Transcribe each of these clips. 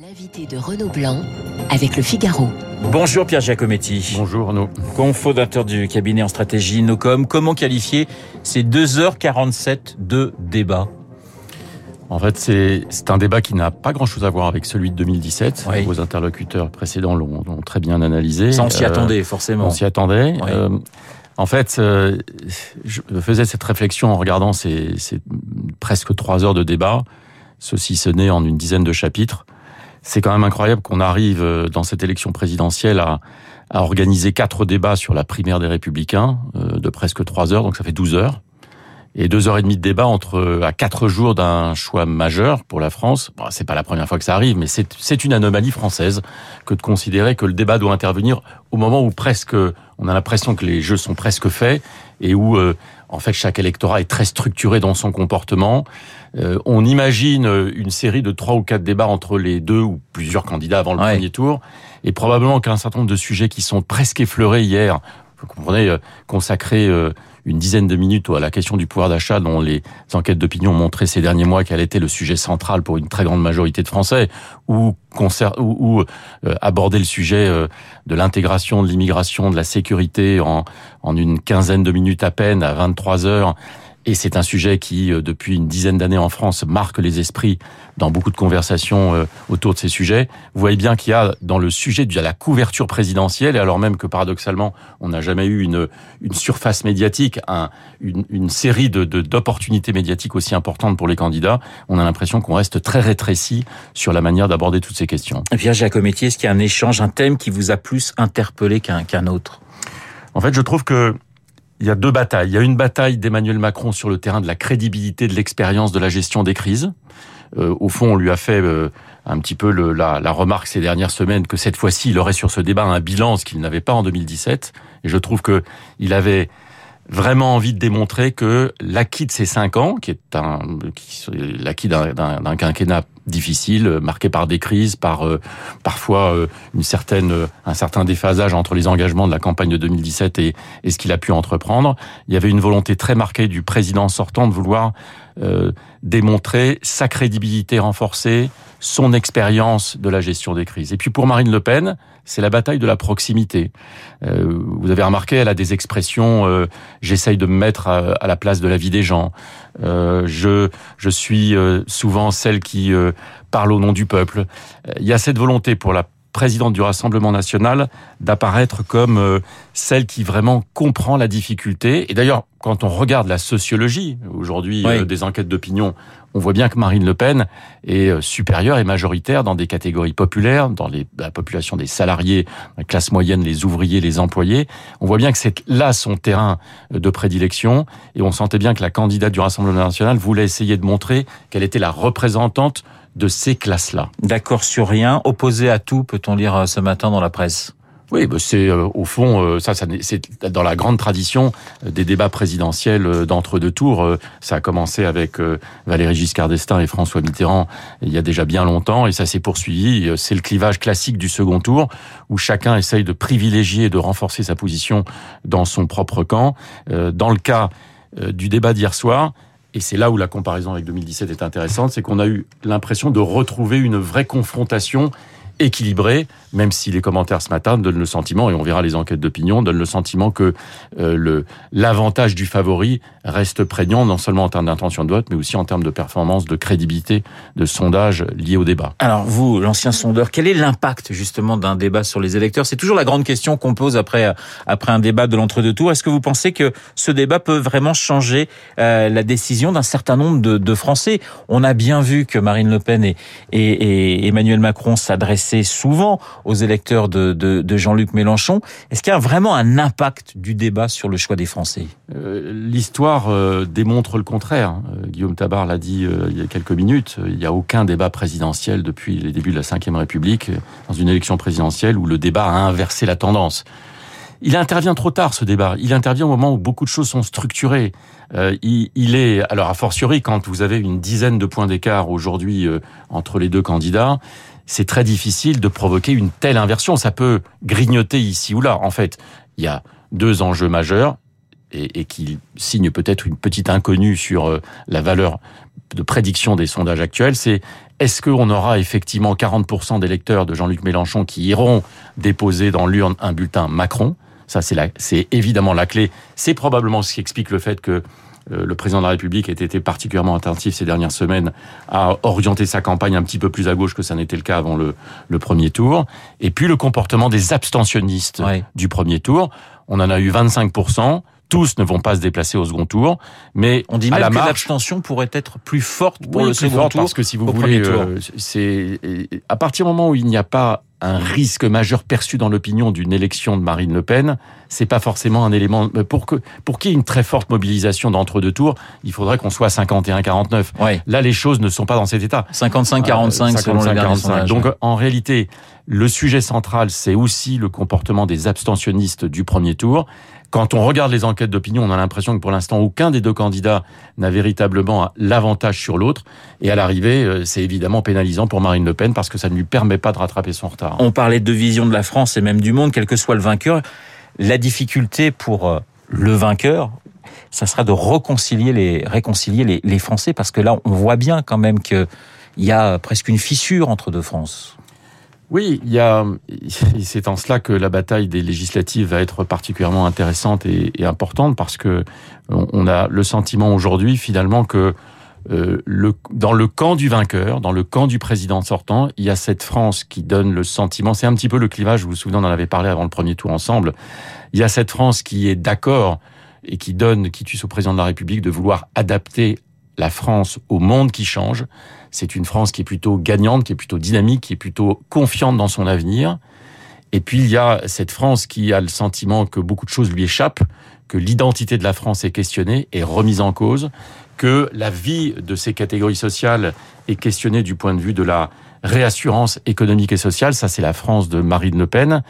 L'invité de Renaud Blanc avec le Figaro. Bonjour Pierre Giacometti. Bonjour Renaud. Cofondateur du cabinet en stratégie Nocom. Comment qualifier ces 2h47 de débat? En fait, c'est un débat qui n'a pas grand-chose à voir avec celui de 2017. Oui. Vos interlocuteurs précédents l'ont l'ont très bien analysé. Ça, on s'y Euh, attendait forcément. On s'y attendait. Oui. Euh, en fait, euh, je faisais cette réflexion en regardant ces, ces presque trois heures de débat, ceci ce n'est en une dizaine de chapitres. C'est quand même incroyable qu'on arrive euh, dans cette élection présidentielle à, à organiser quatre débats sur la primaire des Républicains euh, de presque trois heures, donc ça fait 12 heures. Et deux heures et demie de débat entre euh, à quatre jours d'un choix majeur pour la France. Bon, c'est pas la première fois que ça arrive, mais c'est c'est une anomalie française que de considérer que le débat doit intervenir au moment où presque on a l'impression que les jeux sont presque faits et où euh, en fait chaque électorat est très structuré dans son comportement. Euh, on imagine euh, une série de trois ou quatre débats entre les deux ou plusieurs candidats avant le Ouais. premier tour, et probablement qu'un certain nombre de sujets qui sont presque effleurés hier, vous comprenez, euh, consacrés euh, une dizaine de minutes à la question du pouvoir d'achat dont les enquêtes d'opinion ont montré ces derniers mois qu'elle était le sujet central pour une très grande majorité de Français, ou, ou, euh, aborder le sujet euh, de l'intégration, de l'immigration, de la sécurité en, en une quinzaine de minutes à peine, à 23 heures. Et c'est un sujet qui, euh, depuis une dizaine d'années en France, marque les esprits dans beaucoup de conversations euh, autour de ces sujets. Vous voyez bien qu'il y a dans le sujet de la couverture présidentielle, et alors même que paradoxalement, on n'a jamais eu une, une surface médiatique, un, une, une série de de- d'opportunités médiatiques aussi importantes pour les candidats, on a l'impression qu'on reste très rétréci sur la manière d'aborder toutes ces questions. Pierre Giacometti, est-ce qu'il y a un échange, un thème qui vous a plus interpellé qu'un qu'un autre? En fait, je trouve que il y a deux batailles. Il y a une bataille d'Emmanuel Macron sur le terrain de la crédibilité de l'expérience de la gestion des crises. Euh, au fond, on lui a fait euh, un petit peu le- la, la remarque ces dernières semaines que cette fois-ci, il aurait sur ce débat un bilan, ce qu'il n'avait pas en 2017. Et je trouve que il avait vraiment envie de démontrer que l'acquis de ces cinq ans, qui est un qui- l'acquis d'un quinquennat difficile, euh, marqué par des crises, par euh, parfois euh, une certaine euh, un certain déphasage entre les engagements de la campagne de 2017 et, et ce qu'il a pu entreprendre. Il y avait une volonté très marquée du président sortant de vouloir euh, démontrer sa crédibilité renforcée, son expérience de la gestion des crises. Et puis pour Marine Le Pen, c'est la bataille de la proximité. Vous avez remarqué, elle a des expressions. J'essaye de me mettre à, à la place de la vie des gens. Je je suis souvent celle qui parle au nom du peuple. Euh, Il y a cette volonté pour la présidente du Rassemblement national d'apparaître comme euh, celle qui vraiment comprend la difficulté. Et d'ailleurs, quand on regarde la sociologie aujourd'hui Oui. euh, des enquêtes d'opinion, on voit bien que Marine Le Pen est supérieure et majoritaire dans des catégories populaires, dans les, la population des salariés, la classe moyenne, les ouvriers, les employés. On voit bien que c'est là son terrain de prédilection et on sentait bien que la candidate du Rassemblement national voulait essayer de montrer qu'elle était la représentante de ces classes-là. D'accord sur rien, opposé à tout, peut-on lire euh, ce matin dans la presse? Oui, bah c'est euh, au fond euh, ça, c'est dans la grande tradition des débats présidentiels euh, d'entre-deux tours. Ça a commencé avec Valéry Giscard d'Estaing et François Mitterrand il y a déjà bien longtemps et ça s'est poursuivi. C'est le clivage classique du second tour où chacun essaye de privilégier et de renforcer sa position dans son propre camp. Dans le cas du débat d'hier soir. Et c'est là où la comparaison avec 2017 est intéressante, c'est qu'on a eu l'impression de retrouver une vraie confrontation équilibrée, même si les commentaires ce matin donnent le sentiment, et on verra les enquêtes d'opinion, donnent le sentiment que euh, l'avantage du favori reste prégnant, non seulement en termes d'intention de vote, mais aussi en termes de performance, de crédibilité, de sondage liés au débat. Alors vous, l'ancien sondeur, quel est l'impact justement d'un débat sur les électeurs? C'est toujours la grande question qu'on pose après après un débat de l'entre-deux tours. Est-ce que vous pensez que ce débat peut vraiment changer euh, la décision d'un certain nombre de, Français? On a bien vu que Marine Le Pen et, et Emmanuel Macron s'adressaient souvent aux électeurs de, Jean-Luc Mélenchon. Est-ce qu'il y a vraiment un impact du débat sur le choix des Français? Euh, L'histoire euh, démontre le contraire. Euh, Guillaume Tabar l'a dit il y a quelques minutes. Il n'y a aucun débat présidentiel depuis les débuts de la Ve République dans une élection présidentielle où le débat a inversé la tendance. Il intervient trop tard ce débat. Il intervient au moment où beaucoup de choses sont structurées. Il, est alors a fortiori quand vous avez une dizaine de points d'écart aujourd'hui entre les deux candidats, c'est très difficile de provoquer une telle inversion. Ça peut grignoter ici ou là. En fait, il y a deux enjeux majeurs et, qui signent peut-être une petite inconnue sur euh, la valeur de prédiction des sondages actuels. C'est est-ce qu'on aura effectivement 40% d'électeurs de Jean-Luc Mélenchon qui iront déposer dans l'urne un bulletin Macron? Ça, c'est évidemment la clé. C'est probablement ce qui explique le fait que le président de la République a été particulièrement attentif ces dernières semaines à orienter sa campagne un petit peu plus à gauche que ça n'était le cas avant le, le, premier tour. Et puis le comportement des abstentionnistes du premier tour. On en a eu 25% tous ne vont pas se déplacer au second tour, mais on dit même que l'abstention pourrait être plus forte pour le second tour parce que si vous voulez, euh, c'est à partir du moment où il n'y a pas un risque majeur perçu dans l'opinion d'une élection de Marine Le Pen, c'est pas forcément un élément pour que pour qu'il y ait une très forte mobilisation d'entre deux tours, il faudrait qu'on soit 51-49. Ouais. Là, les choses ne sont pas dans cet état. 55-45 euh, selon les 45. Donc, en réalité, le sujet central, c'est aussi le comportement des abstentionnistes du premier tour. Quand on regarde les enquêtes d'opinion, on a l'impression que pour l'instant, aucun des deux candidats n'a véritablement l'avantage sur l'autre. Et à l'arrivée, euh, c'est évidemment pénalisant pour Marine Le Pen parce que ça ne lui permet pas de rattraper son retard. On parlait de vision de la France et même du monde, quel que soit le vainqueur. La difficulté pour euh, le vainqueur, ça sera de réconcilier les, les Français parce que là, on voit bien quand même qu'il y a presque une fissure entre deux France. Oui, il y a, c'est en cela que la bataille des législatives va être particulièrement intéressante et, importante parce que on a le sentiment aujourd'hui finalement que euh, le, dans le camp du vainqueur, dans le camp du président sortant, il y a cette France qui donne le sentiment, c'est un petit peu le clivage, vous vous souvenez, on en avait parlé avant le premier tour ensemble, il y a cette France qui est d'accord et qui donne, qui tue au président de la République de vouloir adapter la France au monde qui change. C'est une France qui est plutôt gagnante, qui est plutôt dynamique, qui est plutôt confiante dans son avenir. Et puis il y a cette France qui a le sentiment que beaucoup de choses lui échappent, que l'identité de la France est questionnée, est remise en cause, que la vie de ces catégories sociales est questionnée du point de vue de la réassurance économique et sociale. Ça, c'est la France de Marine Le Pen.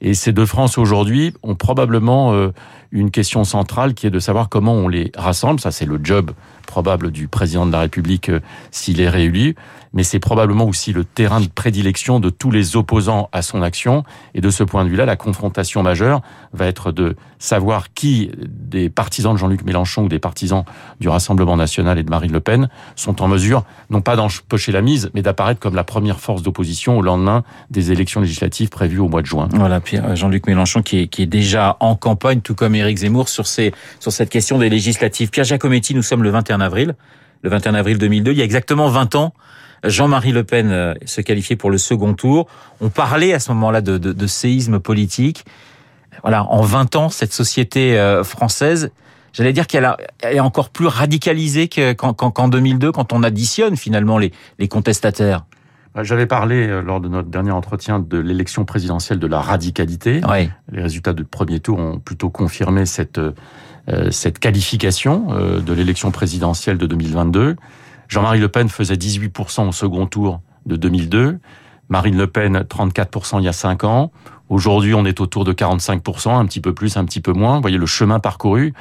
Et ces deux France aujourd'hui ont probablement euh, une question centrale qui est de savoir comment on les rassemble. Ça, c'est le job probable du président de la République euh, s'il est réélu, mais c'est probablement aussi le terrain de prédilection de tous les opposants à son action. Et de ce point de vue-là, la confrontation majeure va être de savoir qui des partisans de Jean-Luc Mélenchon ou des partisans du Rassemblement national et de Marine Le Pen sont en mesure, non pas d'empocher la mise, mais d'apparaître comme la première force d'opposition au lendemain des élections législatives prévues au mois de juin. Voilà, Pierre, Jean-Luc Mélenchon qui est, qui est déjà en campagne, tout comme Éric Zemmour, sur, ces, sur cette question des législatives. Pierre Giacometti, nous sommes le 21 avril, le 21 avril 2002, il y a exactement 20 ans, Jean-Marie Le Pen euh, se qualifiait pour le second tour. On parlait à ce moment-là de, séisme politique. Voilà, en 20 ans, cette société euh, française, j'allais dire qu'elle est encore plus radicalisée qu'en 2002, quand on additionne finalement les contestataires. J'avais parlé euh, lors de notre dernier entretien de l'élection présidentielle de la radicalité. Les résultats du premier tour ont plutôt confirmé cette euh, cette qualification euh, de l'élection présidentielle de 2022. Jean-Marie Le Pen faisait 18% au second tour de 2002. Marine Le Pen, 34% il y a 5 ans. Aujourd'hui, on est autour de 45%, un petit peu plus, un petit peu moins. Vous voyez le chemin parcouru.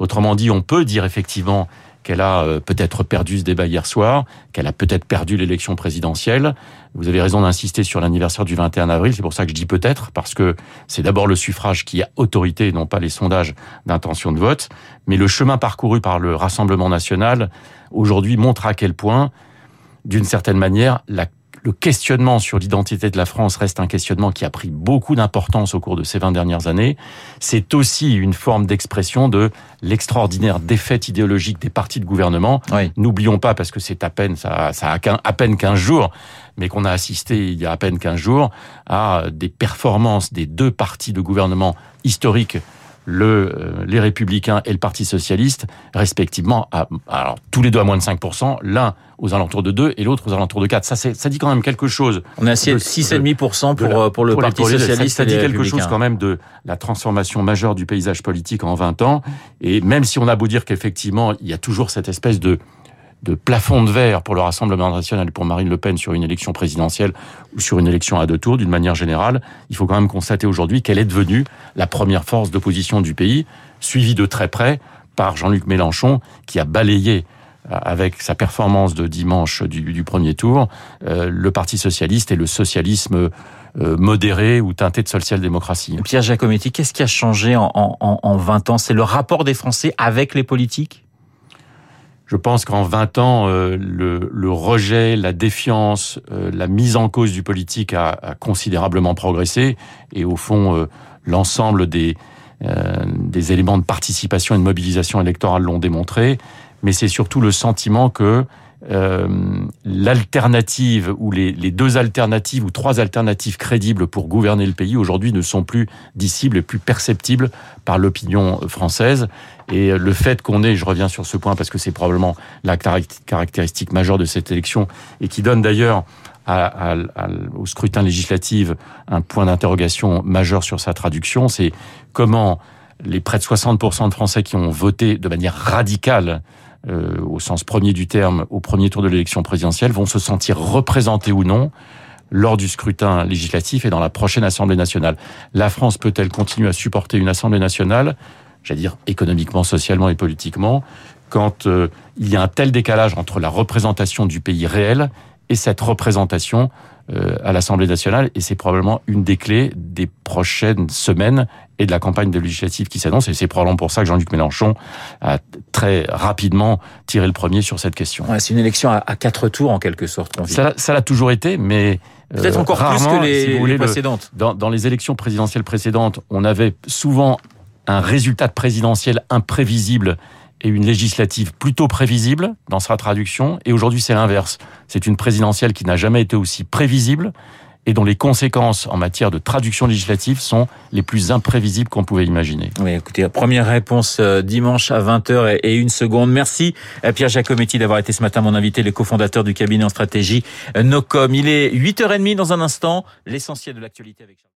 Autrement dit, on peut dire effectivement qu'elle a euh, peut-être perdu ce débat hier soir, qu'elle a peut-être perdu l'élection présidentielle. Vous avez raison d'insister sur l'anniversaire du 21 avril, c'est pour ça que je dis peut-être, parce que c'est d'abord le suffrage qui a autorité, non pas les sondages d'intention de vote, mais le chemin parcouru par le Rassemblement national, aujourd'hui, montre à quel point, d'une certaine manière, la le questionnement sur l'identité de la France reste un questionnement qui a pris beaucoup d'importance au cours de ces 20 dernières années. C'est aussi une forme d'expression de l'extraordinaire défaite idéologique des partis de gouvernement. N'oublions pas, parce que c'est à peine, ça, ça a à peine 15 jours, mais qu'on a assisté il y a à peine 15 jours à des performances des deux partis de gouvernement historiques le, euh, les Républicains et le Parti Socialiste, respectivement, à, alors tous les deux à moins de 5%, l'un aux alentours de 2 et l'autre aux alentours de 4. Ça, ça dit quand même quelque chose. On a 6,5% pour, pour, pour le Parti Socialiste. Ça, ça dit quelque chose quand même de la transformation majeure du paysage politique en 20 ans. Et même si on a beau dire qu'effectivement, il y a toujours cette espèce de de plafond de verre pour le Rassemblement national et pour Marine Le Pen sur une élection présidentielle ou sur une élection à deux tours, d'une manière générale, il faut quand même constater aujourd'hui qu'elle est devenue la première force d'opposition du pays, suivie de très près par Jean-Luc Mélenchon, qui a balayé euh, avec sa performance de dimanche du, premier tour, euh, le Parti socialiste et le socialisme euh, modéré ou teinté de social-démocratie. Pierre Giacometti, qu'est-ce qui a changé en, en, en 20 ans? C'est le rapport des Français avec les politiques? Je pense qu'en 20 ans, euh, le, le, rejet, la défiance, euh, la mise en cause du politique a, a considérablement progressé. Et au fond, euh, l'ensemble des, des éléments de participation et de mobilisation électorale l'ont démontré. Mais c'est surtout le sentiment que l'alternative ou les, deux alternatives ou trois alternatives crédibles pour gouverner le pays aujourd'hui ne sont plus dissibles et plus perceptibles par l'opinion française. Et le fait qu'on ait, je reviens sur ce point parce que c'est probablement la caractéristique majeure de cette élection et qui donne d'ailleurs au scrutin législatif un point d'interrogation majeur sur sa traduction, c'est comment les près de 60% de Français qui ont voté de manière radicale euh, au sens premier du terme au premier tour de l'élection présidentielle vont se sentir représentés ou non lors du scrutin législatif et dans la prochaine Assemblée nationale. La France peut-elle continuer à supporter une Assemblée nationale j'allais dire économiquement, socialement et politiquement, quand euh, il y a un tel décalage entre la représentation du pays réel et cette représentation à l'Assemblée nationale. Et c'est probablement une des clés des prochaines semaines et de la campagne de législative qui s'annonce. Et c'est probablement pour ça que Jean-Luc Mélenchon a très rapidement tiré le premier sur cette question. Ouais, c'est une élection à, quatre tours en quelque sorte. Ça, ça l'a toujours été, mais peut-être encore plus que les, les précédentes. dans, dans les élections présidentielles précédentes, on avait souvent un résultat de présidentiel imprévisible et une législative plutôt prévisible dans sa traduction. Et aujourd'hui, c'est l'inverse. C'est une présidentielle qui n'a jamais été aussi prévisible et dont les conséquences en matière de traduction législative sont les plus imprévisibles qu'on pouvait imaginer. Oui, écoutez, première réponse euh, dimanche à 20h et une seconde. Merci à Pierre Jacometti d'avoir été ce matin mon invité, le cofondateur du cabinet en stratégie euh, Nocom. Il est 8h30 dans un instant, l'essentiel de l'actualité avec